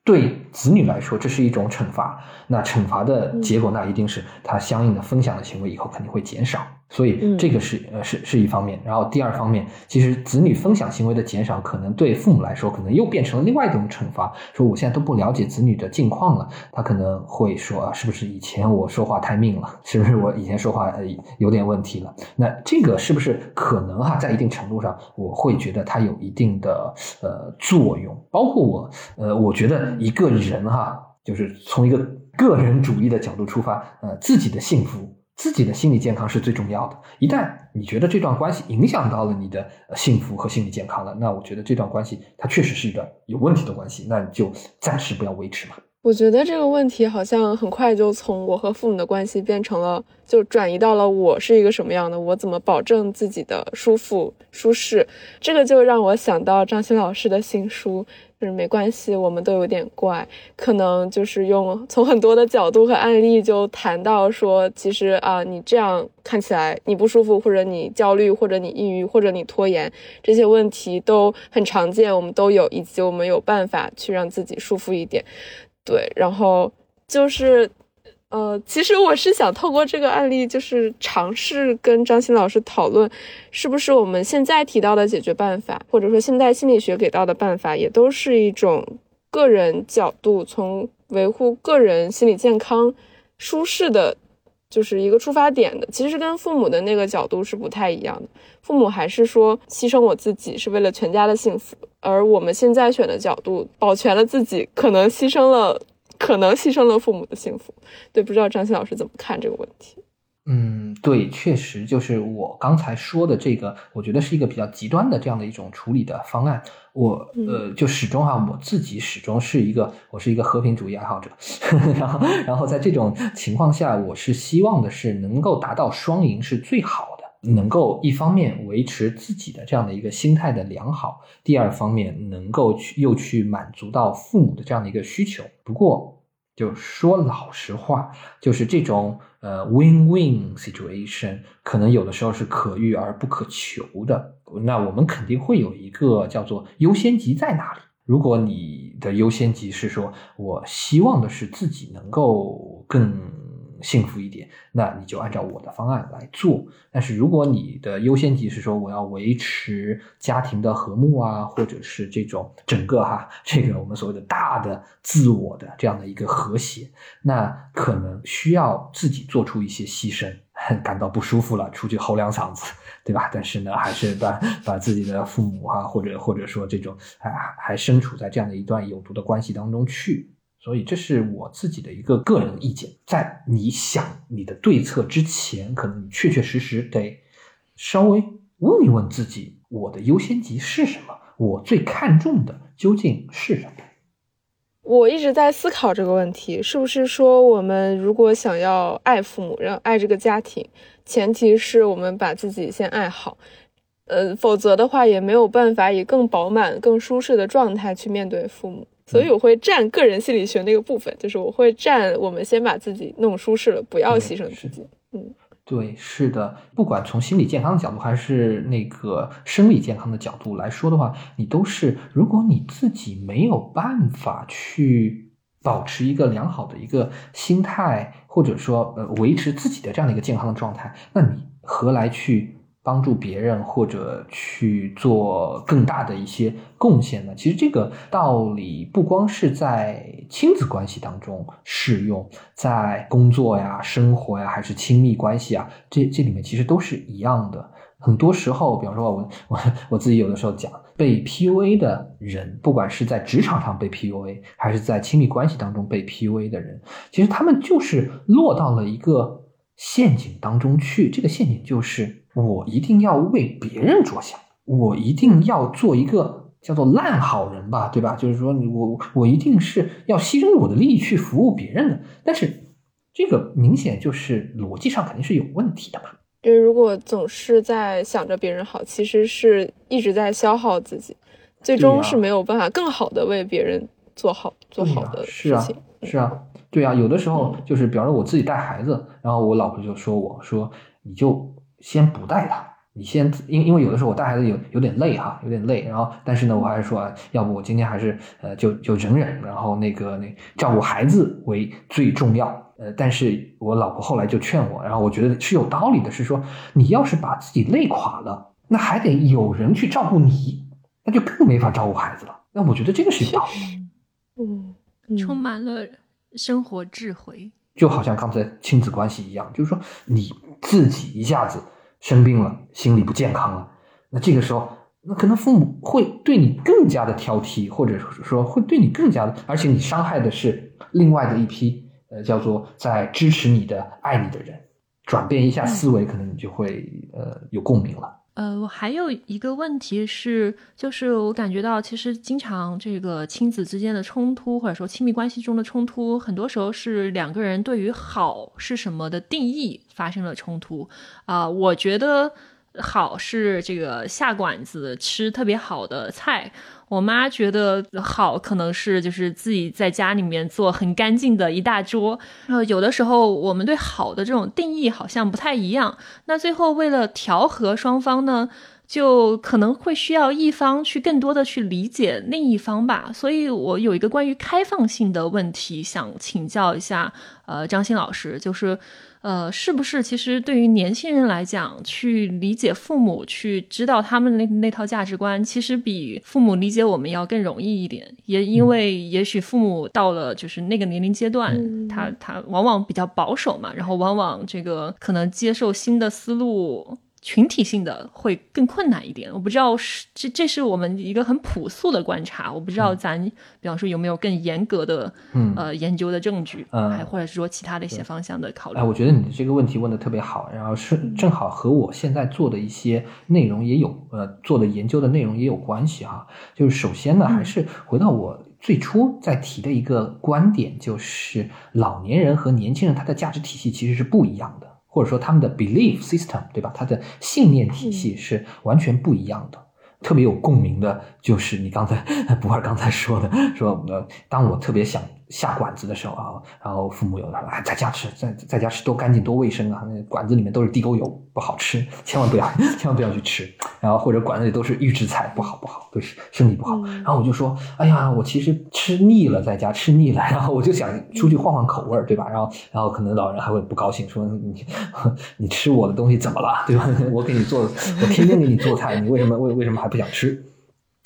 对子女来说，这是一种惩罚。那惩罚的结果，那一定是他相应的分享的行为以后肯定会减少。所以这个是呃是是一方面，然后第二方面，其实子女分享行为的减少，可能对父母来说，可能又变成了另外一种惩罚。说我现在都不了解子女的近况了，他可能会说啊，是不是以前我说话太命了？是不是我以前说话呃有点问题了？那这个是不是可能哈，在一定程度上，我会觉得它有一定的呃作用。包括我呃，我觉得一个人哈，就是从一个个人主义的角度出发，呃，自己的幸福。自己的心理健康是最重要的。一旦你觉得这段关系影响到了你的幸福和心理健康了，那我觉得这段关系它确实是一个有问题的关系，那你就暂时不要维持嘛。我觉得这个问题好像很快就从我和父母的关系变成了，就转移到了我是一个什么样的，我怎么保证自己的舒服舒适。这个就让我想到张欣老师的新书，就是没关系，我们都有点怪，可能就是用从很多的角度和案例就谈到说，其实啊，你这样看起来你不舒服，或者你焦虑，或者你抑郁，或者你拖延，这些问题都很常见，我们都有，以及我们有办法去让自己舒服一点。对，然后就是，呃，其实我是想透过这个案例，就是尝试跟张欣老师讨论，是不是我们现在提到的解决办法，或者说现代心理学给到的办法，也都是一种个人角度，从维护个人心理健康、舒适的，就是一个出发点的。其实跟父母的那个角度是不太一样的。父母还是说牺牲我自己是为了全家的幸福。而我们现在选的角度，保全了自己，可能牺牲了，可能牺牲了父母的幸福。对，不知道张欣老师怎么看这个问题？嗯，对，确实就是我刚才说的这个，我觉得是一个比较极端的这样的一种处理的方案。我呃，就始终哈，我自己始终是一个，我是一个和平主义爱好者。[laughs] 然后，然后在这种情况下，我是希望的是能够达到双赢是最好的。能够一方面维持自己的这样的一个心态的良好，第二方面能够去又去满足到父母的这样的一个需求。不过，就说老实话，就是这种呃 win-win situation，可能有的时候是可遇而不可求的。那我们肯定会有一个叫做优先级在哪里。如果你的优先级是说我希望的是自己能够更。幸福一点，那你就按照我的方案来做。但是如果你的优先级是说我要维持家庭的和睦啊，或者是这种整个哈这个我们所谓的大的自我的这样的一个和谐，那可能需要自己做出一些牺牲，感到不舒服了，出去吼两嗓子，对吧？但是呢，还是把把自己的父母哈，或者或者说这种还还身处在这样的一段有毒的关系当中去。所以这是我自己的一个个人意见，在你想你的对策之前，可能你确确实实得稍微问一问自己：我的优先级是什么？我最看重的究竟是什么？我一直在思考这个问题，是不是说我们如果想要爱父母，让爱这个家庭，前提是我们把自己先爱好，呃，否则的话也没有办法以更饱满、更舒适的状态去面对父母。所以我会占个人心理学那个部分，就是我会占我们先把自己弄舒适了，不要牺牲自己。嗯，对，是的，不管从心理健康的角度还是那个生理健康的角度来说的话，你都是，如果你自己没有办法去保持一个良好的一个心态，或者说呃维持自己的这样的一个健康的状态，那你何来去？帮助别人或者去做更大的一些贡献呢？其实这个道理不光是在亲子关系当中适用，在工作呀、生活呀，还是亲密关系啊，这这里面其实都是一样的。很多时候，比方说我 [laughs] 我我自己有的时候讲，被 PUA 的人，不管是在职场上被 PUA，还是在亲密关系当中被 PUA 的人，其实他们就是落到了一个陷阱当中去。这个陷阱就是。我一定要为别人着想，我一定要做一个叫做烂好人吧，对吧？就是说，我我一定是要牺牲我的利益去服务别人的。但是，这个明显就是逻辑上肯定是有问题的嘛。因为如果总是在想着别人好，其实是一直在消耗自己，最终是没有办法更好的为别人做好做好的事情。是啊，对啊，有的时候就是，比方说我自己带孩子，然后我老婆就说我说你就。先不带他，你先，因因为有的时候我带孩子有有点累哈，有点累，然后但是呢，我还是说，要不我今天还是呃，就就忍忍，然后那个那照顾孩子为最重要，呃，但是我老婆后来就劝我，然后我觉得是有道理的，是说你要是把自己累垮了，那还得有人去照顾你，那就更没法照顾孩子了。那我觉得这个是有道理，嗯，充满了生活智慧。就好像刚才亲子关系一样，就是说你自己一下子生病了，心理不健康了，那这个时候，那可能父母会对你更加的挑剔，或者说会对你更加的，而且你伤害的是另外的一批，呃，叫做在支持你的、爱你的人。转变一下思维，可能你就会呃有共鸣了。呃，我还有一个问题是，就是我感觉到，其实经常这个亲子之间的冲突，或者说亲密关系中的冲突，很多时候是两个人对于好是什么的定义发生了冲突。啊，我觉得好是这个下馆子吃特别好的菜。我妈觉得好，可能是就是自己在家里面做很干净的一大桌。然后有的时候我们对好的这种定义好像不太一样。那最后为了调和双方呢，就可能会需要一方去更多的去理解另一方吧。所以我有一个关于开放性的问题想请教一下，呃，张欣老师，就是。呃，是不是其实对于年轻人来讲，去理解父母，去知道他们那那套价值观，其实比父母理解我们要更容易一点。也因为也许父母到了就是那个年龄阶段，他他往往比较保守嘛，然后往往这个可能接受新的思路。群体性的会更困难一点，我不知道是这这是我们一个很朴素的观察，我不知道咱比方说有没有更严格的呃研究的证据，还或者是说其他的一些方向的考虑。哎，我觉得你这个问题问的特别好，然后是正好和我现在做的一些内容也有呃做的研究的内容也有关系哈。就是首先呢，还是回到我最初在提的一个观点，就是老年人和年轻人他的价值体系其实是不一样的。或者说他们的 belief system，对吧？他的信念体系是完全不一样的。特别有共鸣的就是你刚才 [laughs] 不二刚才说的，说呃，当我特别想。下馆子的时候啊，然后父母有的说啊，在家吃，在在家吃多干净多卫生啊，那馆子里面都是地沟油，不好吃，千万不要，[laughs] 千万不要去吃。然后或者馆子里都是预制菜，不好不好，对身体不好。然后我就说，哎呀，我其实吃腻了，在家吃腻了，然后我就想出去换换口味儿，对吧？然后然后可能老人还会不高兴，说你 [laughs] 你吃我的东西怎么了，对吧？[laughs] 我给你做，我天天给你做菜，你为什么为为什么还不想吃？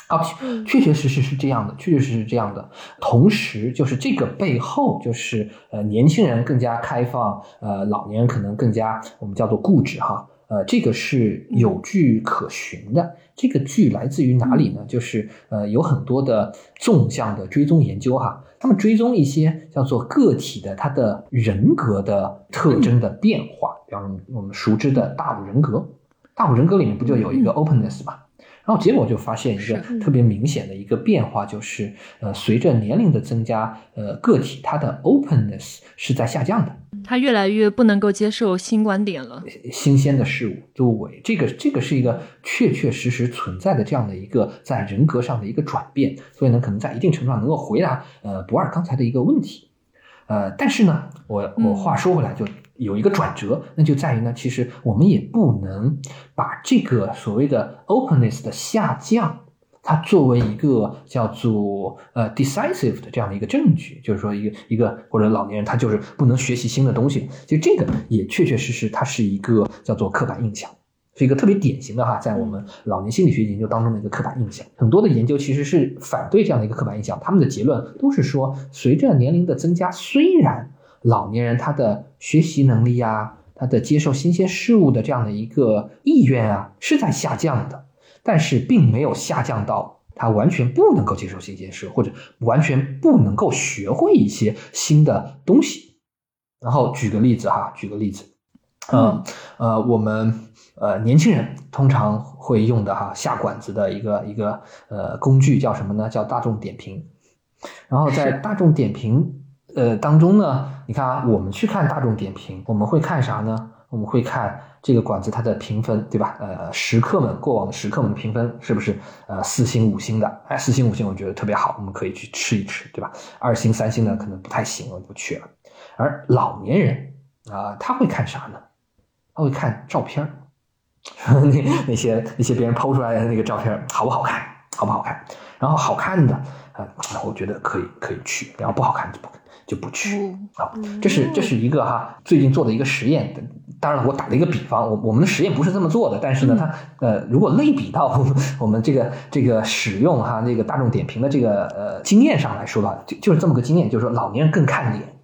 啊，确确实实是这样的，确确实实是这样的。同时，就是这个背后，就是呃，年轻人更加开放，呃，老年人可能更加我们叫做固执哈。呃，这个是有据可循的。这个据来自于哪里呢？就是呃，有很多的纵向的追踪研究哈，他们追踪一些叫做个体的他的人格的特征的变化，比方说我们熟知的大五人格，大五人格里面不就有一个 openness 吗？然后结果就发现一个特别明显的一个变化，就是呃，随着年龄的增加，呃，个体它的 openness 是在下降的，他越来越不能够接受新观点了，新鲜的事物，对，这个这个是一个确确实实存在的这样的一个在人格上的一个转变，所以呢，可能在一定程度上能够回答呃博尔刚才的一个问题，呃，但是呢，我我话说回来就。有一个转折，那就在于呢，其实我们也不能把这个所谓的 openness 的下降，它作为一个叫做呃 decisive 的这样的一个证据，就是说一个一个或者老年人他就是不能学习新的东西，其实这个也确确实实它是一个叫做刻板印象，是一个特别典型的哈，在我们老年心理学研究当中的一个刻板印象。很多的研究其实是反对这样的一个刻板印象，他们的结论都是说，随着年龄的增加，虽然老年人他的学习能力啊，他的接受新鲜事物的这样的一个意愿啊，是在下降的，但是并没有下降到他完全不能够接受新鲜事，或者完全不能够学会一些新的东西。然后举个例子哈，举个例子，嗯呃，我们呃年轻人通常会用的哈下馆子的一个一个呃工具叫什么呢？叫大众点评。然后在大众点评。呃，当中呢，你看啊，我们去看大众点评，我们会看啥呢？我们会看这个馆子它的评分，对吧？呃，食客们过往的食客们的评分是不是呃四星五星的？哎，四星五星我觉得特别好，我们可以去吃一吃，对吧？二星三星呢可能不太行，我就不去了。而老年人啊，他会看啥呢？他会看照片 [laughs] 那那些那些别人抛出来的那个照片好不好看？好不好看？然后好看的啊，我觉得可以可以去，然后不好看就不。就不去啊，这是这是一个哈最近做的一个实验。当然了，我打了一个比方，我我们的实验不是这么做的，但是呢，它呃，如果类比到我们这个这个使用哈这个大众点评的这个呃经验上来说的话，就就是这么个经验，就是说老年人更看脸，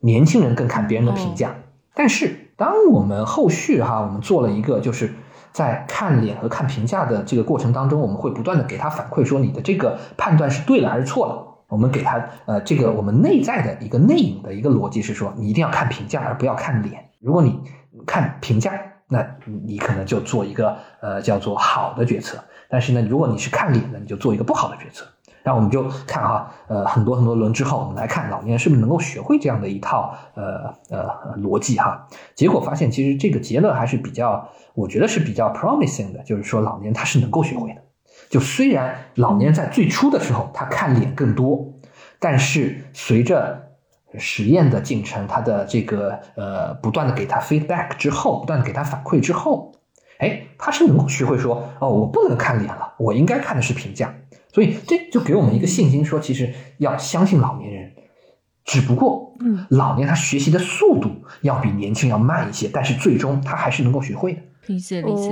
年轻人更看别人的评价。但是当我们后续哈我们做了一个，就是在看脸和看评价的这个过程当中，我们会不断的给他反馈说你的这个判断是对了还是错了。我们给他呃，这个我们内在的一个内隐的一个逻辑是说，你一定要看评价，而不要看脸。如果你看评价，那你可能就做一个呃叫做好的决策。但是呢，如果你是看脸的，你就做一个不好的决策。然后我们就看哈，呃，很多很多轮之后，我们来看老年人是不是能够学会这样的一套呃呃逻辑哈。结果发现，其实这个结论还是比较，我觉得是比较 promising 的，就是说老年人他是能够学会的。就虽然老年人在最初的时候他看脸更多，但是随着实验的进程，他的这个呃不断的给他 feedback 之后，不断的给他反馈之后，哎，他是能够学会说，哦，我不能看脸了，我应该看的是评价。所以这就给我们一个信心，说其实要相信老年人，只不过，嗯，老年他学习的速度要比年轻要慢一些，但是最终他还是能够学会的。理解理解。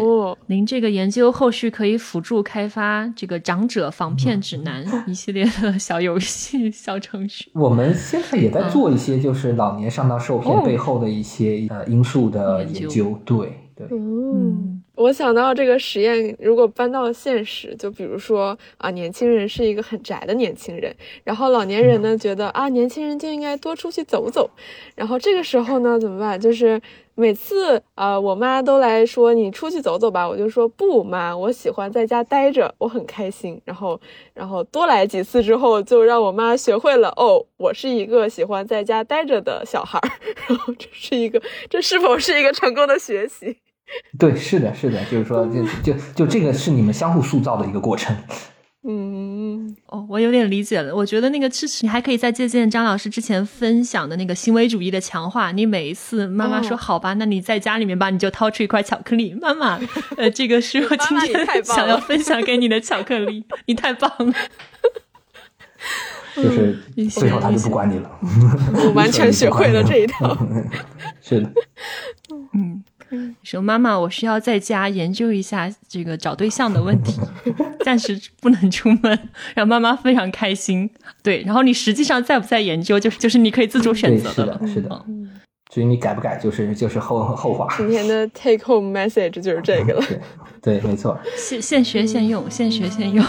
您这个研究后续可以辅助开发这个长者防骗指南一系列的小游戏、[laughs] 小程序。我们现在也在做一些，就是老年上当受骗背后的一些呃因素的研究。对对，嗯。我想到这个实验，如果搬到了现实，就比如说啊，年轻人是一个很宅的年轻人，然后老年人呢觉得啊，年轻人就应该多出去走走，然后这个时候呢怎么办？就是每次啊，我妈都来说你出去走走吧，我就说不妈，我喜欢在家待着，我很开心。然后，然后多来几次之后，就让我妈学会了哦，我是一个喜欢在家待着的小孩儿。[laughs] 然后这是一个，这是否是一个成功的学习？[laughs] 对，是的，是的，就是说，就就就这个是你们相互塑造的一个过程。嗯，哦，我有点理解了。我觉得那个支持，你还可以再借鉴张老师之前分享的那个行为主义的强化。你每一次妈妈说好吧，那你在家里面吧，你就掏出一块巧克力，妈妈，呃，这个是我今天 [laughs] 想要分享给你的巧克力，你太棒了。[laughs] 就是最后他就不管你了，我完全学会了这一套。是的，嗯。说妈妈，我需要在家研究一下这个找对象的问题，[laughs] 暂时不能出门，让妈妈非常开心。对，然后你实际上在不在研究，就是就是你可以自主选择的，是的。至于你改不改，就是就是后后话。今天的 take home message 就是这个了。[laughs] 对，没错。现现学现用，现学现用。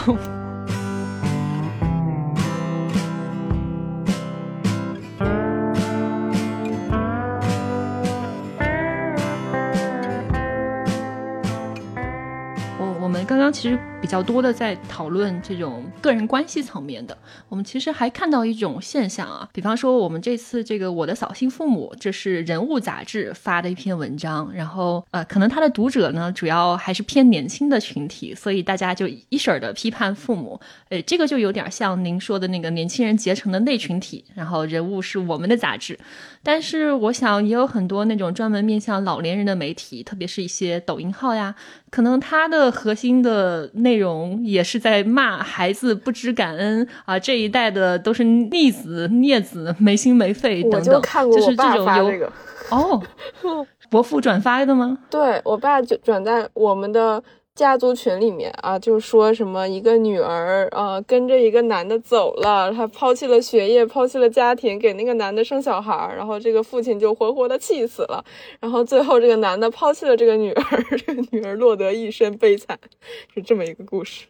其实比较多的在讨论这种个人关系层面的，我们其实还看到一种现象啊，比方说我们这次这个我的扫兴父母，这是人物杂志发的一篇文章，然后呃，可能他的读者呢主要还是偏年轻的群体，所以大家就一婶儿的批判父母，诶，这个就有点像您说的那个年轻人结成的内群体，然后人物是我们的杂志，但是我想也有很多那种专门面向老年人的媒体，特别是一些抖音号呀，可能它的核心。的内容也是在骂孩子不知感恩啊，这一代的都是逆子、孽子、没心没肺等等。我就看过我爸发这个哦，[laughs] 伯父转发的吗？对我爸就转在我们的。家族群里面啊，就说什么一个女儿呃跟着一个男的走了，她抛弃了学业，抛弃了家庭，给那个男的生小孩，然后这个父亲就活活的气死了，然后最后这个男的抛弃了这个女儿，这个女儿落得一身悲惨，是这么一个故事。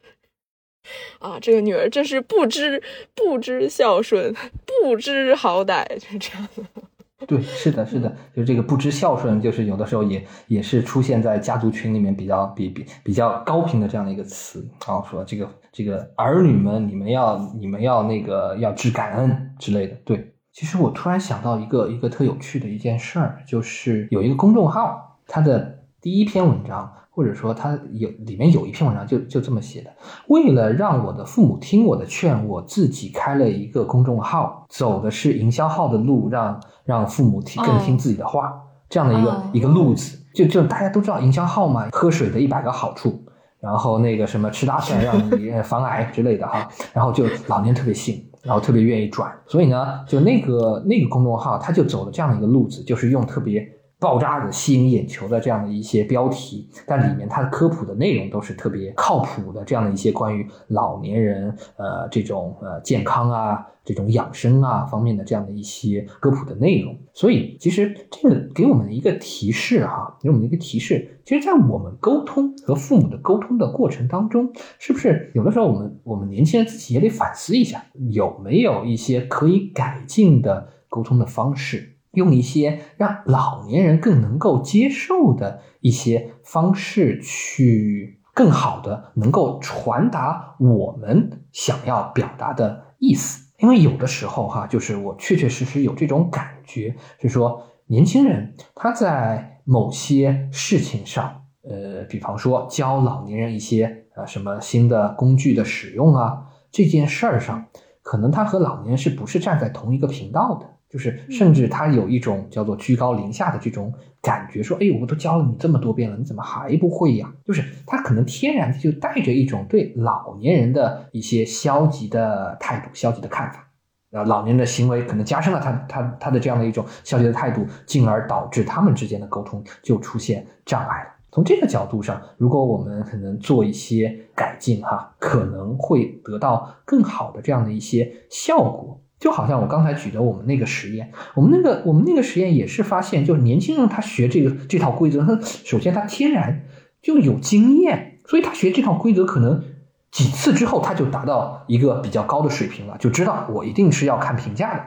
啊，这个女儿真是不知不知孝顺，不知好歹，就是这样。的。对，是的，是的，就是这个不知孝顺，就是有的时候也也是出现在家族群里面比较比比比较高频的这样的一个词啊，说这个这个儿女们，你们要你们要那个要知感恩之类的。对，其实我突然想到一个一个特有趣的一件事儿，就是有一个公众号，它的第一篇文章。或者说它有里面有一篇文章就就这么写的，为了让我的父母听我的劝，我自己开了一个公众号，走的是营销号的路，让让父母听更听自己的话，这样的一个一个路子。就就大家都知道营销号嘛，喝水的一百个好处，然后那个什么吃大蒜让你 [laughs] 防癌之类的哈，然后就老年特别信，然后特别愿意转，所以呢，就那个那个公众号他就走了这样的一个路子，就是用特别。爆炸的吸引眼球的这样的一些标题，但里面它的科普的内容都是特别靠谱的，这样的一些关于老年人呃这种呃健康啊、这种养生啊方面的这样的一些科普的内容。所以其实这个给我们的一个提示哈，给我们一个提示，其实，在我们沟通和父母的沟通的过程当中，是不是有的时候我们我们年轻人自己也得反思一下，有没有一些可以改进的沟通的方式？用一些让老年人更能够接受的一些方式，去更好的能够传达我们想要表达的意思。因为有的时候哈，就是我确确实实有这种感觉，是说年轻人他在某些事情上，呃，比方说教老年人一些呃什么新的工具的使用啊，这件事儿上，可能他和老年人是不是站在同一个频道的？就是甚至他有一种叫做居高临下的这种感觉，说，哎，我都教了你这么多遍了，你怎么还不会呀？就是他可能天然就带着一种对老年人的一些消极的态度、消极的看法，啊，老年人的行为可能加深了他他他的这样的一种消极的态度，进而导致他们之间的沟通就出现障碍了。从这个角度上，如果我们可能做一些改进，哈，可能会得到更好的这样的一些效果。就好像我刚才举的我们那个实验，我们那个我们那个实验也是发现，就是年轻人他学这个这套规则，他首先他天然就有经验，所以他学这套规则可能几次之后他就达到一个比较高的水平了，就知道我一定是要看评价的。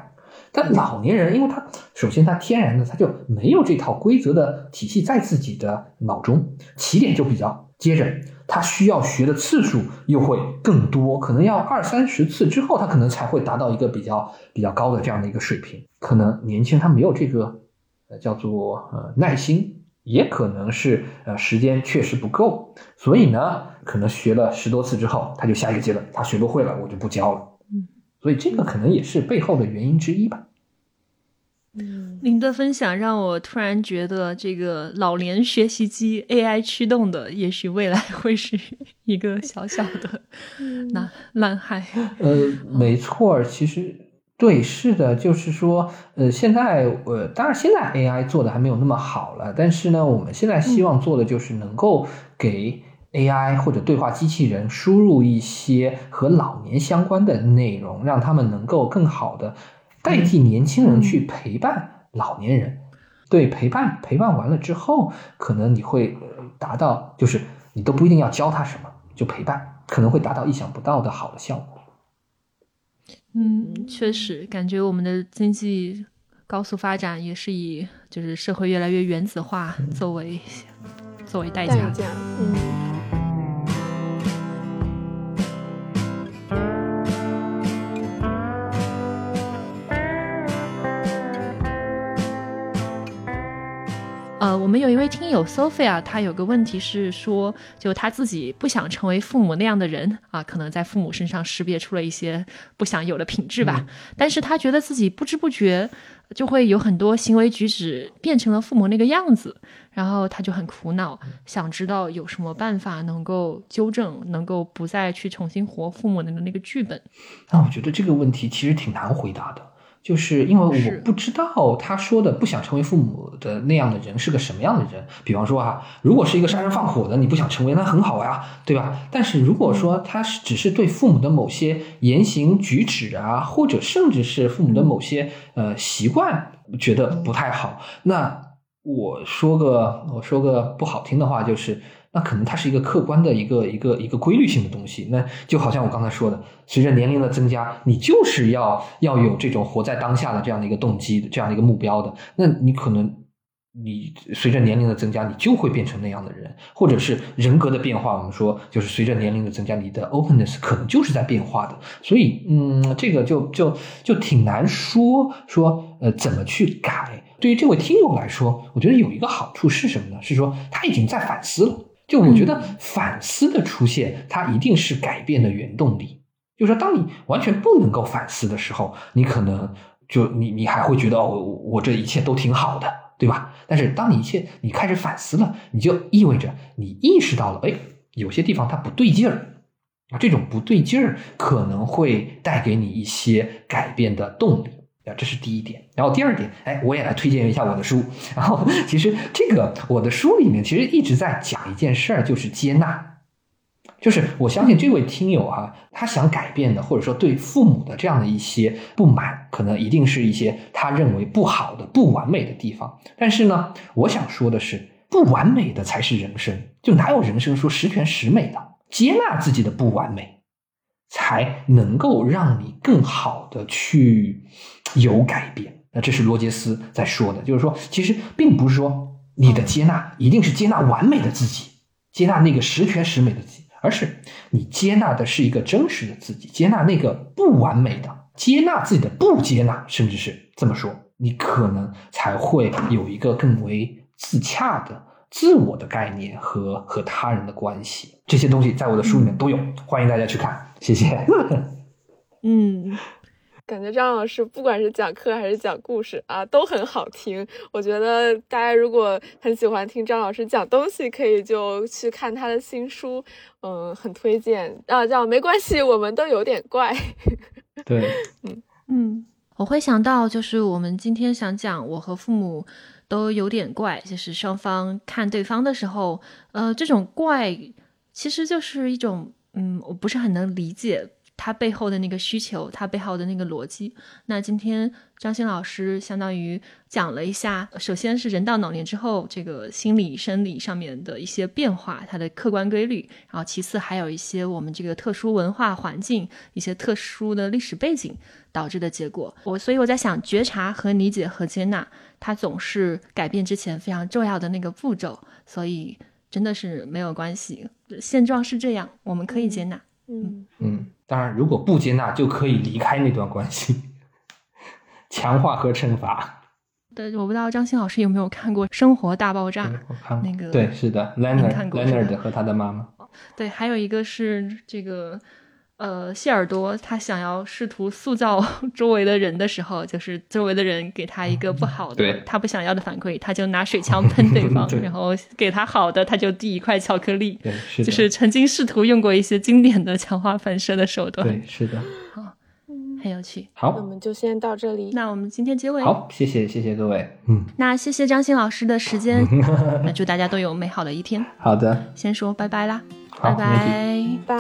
但老年人，因为他首先他天然的他就没有这套规则的体系在自己的脑中，起点就比较，接着。他需要学的次数又会更多，可能要二三十次之后，他可能才会达到一个比较比较高的这样的一个水平。可能年轻人他没有这个呃叫做呃耐心，也可能是呃时间确实不够，所以呢，可能学了十多次之后，他就下一个阶段他学不会了，我就不教了。嗯，所以这个可能也是背后的原因之一吧。您的分享让我突然觉得，这个老年学习机 AI 驱动的，也许未来会是一个小小的那蓝海。[laughs] 呃，没错，其实对，是的，就是说，呃，现在，呃，当然现在 AI 做的还没有那么好了，但是呢，我们现在希望做的就是能够给 AI 或者对话机器人输入一些和老年相关的内容，让他们能够更好的代替年轻人去陪伴。老年人，对陪伴陪伴完了之后，可能你会达到，就是你都不一定要教他什么，就陪伴，可能会达到意想不到的好的效果。嗯，确实，感觉我们的经济高速发展也是以就是社会越来越原子化作为作为代价。嗯。我们有一位听友 Sophia，她有个问题是说，就她自己不想成为父母那样的人啊，可能在父母身上识别出了一些不想有的品质吧。但是她觉得自己不知不觉就会有很多行为举止变成了父母那个样子，然后她就很苦恼，想知道有什么办法能够纠正，能够不再去重新活父母的那个剧本。那我觉得这个问题其实挺难回答的。就是因为我不知道他说的不想成为父母的那样的人是个什么样的人。比方说啊，如果是一个杀人放火的，你不想成为，那很好呀，对吧？但是如果说他是只是对父母的某些言行举止啊，或者甚至是父母的某些呃习惯觉得不太好，那我说个我说个不好听的话，就是。那可能它是一个客观的一个一个一个规律性的东西，那就好像我刚才说的，随着年龄的增加，你就是要要有这种活在当下的这样的一个动机，这样的一个目标的。那你可能你随着年龄的增加，你就会变成那样的人，或者是人格的变化。我们说，就是随着年龄的增加，你的 openness 可能就是在变化的。所以，嗯，这个就就就挺难说说呃怎么去改。对于这位听友来说，我觉得有一个好处是什么呢？是说他已经在反思了。就我觉得反思的出现，它一定是改变的原动力。就是说，当你完全不能够反思的时候，你可能就你你还会觉得哦，我这一切都挺好的，对吧？但是当你一切你开始反思了，你就意味着你意识到了，哎，有些地方它不对劲儿啊，这种不对劲儿可能会带给你一些改变的动力。啊，这是第一点。然后第二点，哎，我也来推荐一下我的书。然后其实这个我的书里面其实一直在讲一件事儿，就是接纳。就是我相信这位听友哈，他想改变的，或者说对父母的这样的一些不满，可能一定是一些他认为不好的、不完美的地方。但是呢，我想说的是，不完美的才是人生。就哪有人生说十全十美的？接纳自己的不完美。才能够让你更好的去有改变。那这是罗杰斯在说的，就是说，其实并不是说你的接纳一定是接纳完美的自己，接纳那个十全十美的自己，而是你接纳的是一个真实的自己，接纳那个不完美的，接纳自己的不接纳，甚至是这么说，你可能才会有一个更为自洽的自我的概念和和他人的关系。这些东西在我的书里面都有，欢迎大家去看，谢谢。嗯，感觉张老师不管是讲课还是讲故事啊，都很好听。我觉得大家如果很喜欢听张老师讲东西，可以就去看他的新书，嗯，很推荐啊。叫没关系，我们都有点怪。对，[laughs] 嗯嗯，我会想到，就是我们今天想讲，我和父母都有点怪，就是双方看对方的时候，呃，这种怪其实就是一种，嗯，我不是很能理解他背后的那个需求，他背后的那个逻辑。那今天张欣老师相当于讲了一下，首先是人到老年之后，这个心理生理上面的一些变化，它的客观规律，然后其次还有一些我们这个特殊文化环境、一些特殊的历史背景导致的结果。我所以我在想，觉察和理解和接纳，它总是改变之前非常重要的那个步骤。所以真的是没有关系，现状是这样，我们可以接纳。嗯嗯，当然，如果不接纳，就可以离开那段关系。[laughs] 强化和惩罚。对，我不知道张欣老师有没有看过《生活大爆炸》我看过那个对，是的，Leonard Leonard 和他的妈妈。对，还有一个是这个，呃，谢耳朵他想要试图塑造 [laughs] 周围的人的时候，就是周围的人给他一个不好的对，他不想要的反馈，他就拿水枪喷对方 [laughs] 对然后给他好的，他就递一块巧克力。对，是，就是曾经试图用过一些经典的强化反射的手段，对，是的。好很有趣。那我，们就先到这里。那我们今天结尾，好，谢谢，谢谢各位。嗯，那谢谢张欣老师的时间，[laughs] 那祝大家都有美好的一天。好的，先说拜拜啦，好拜拜。拜。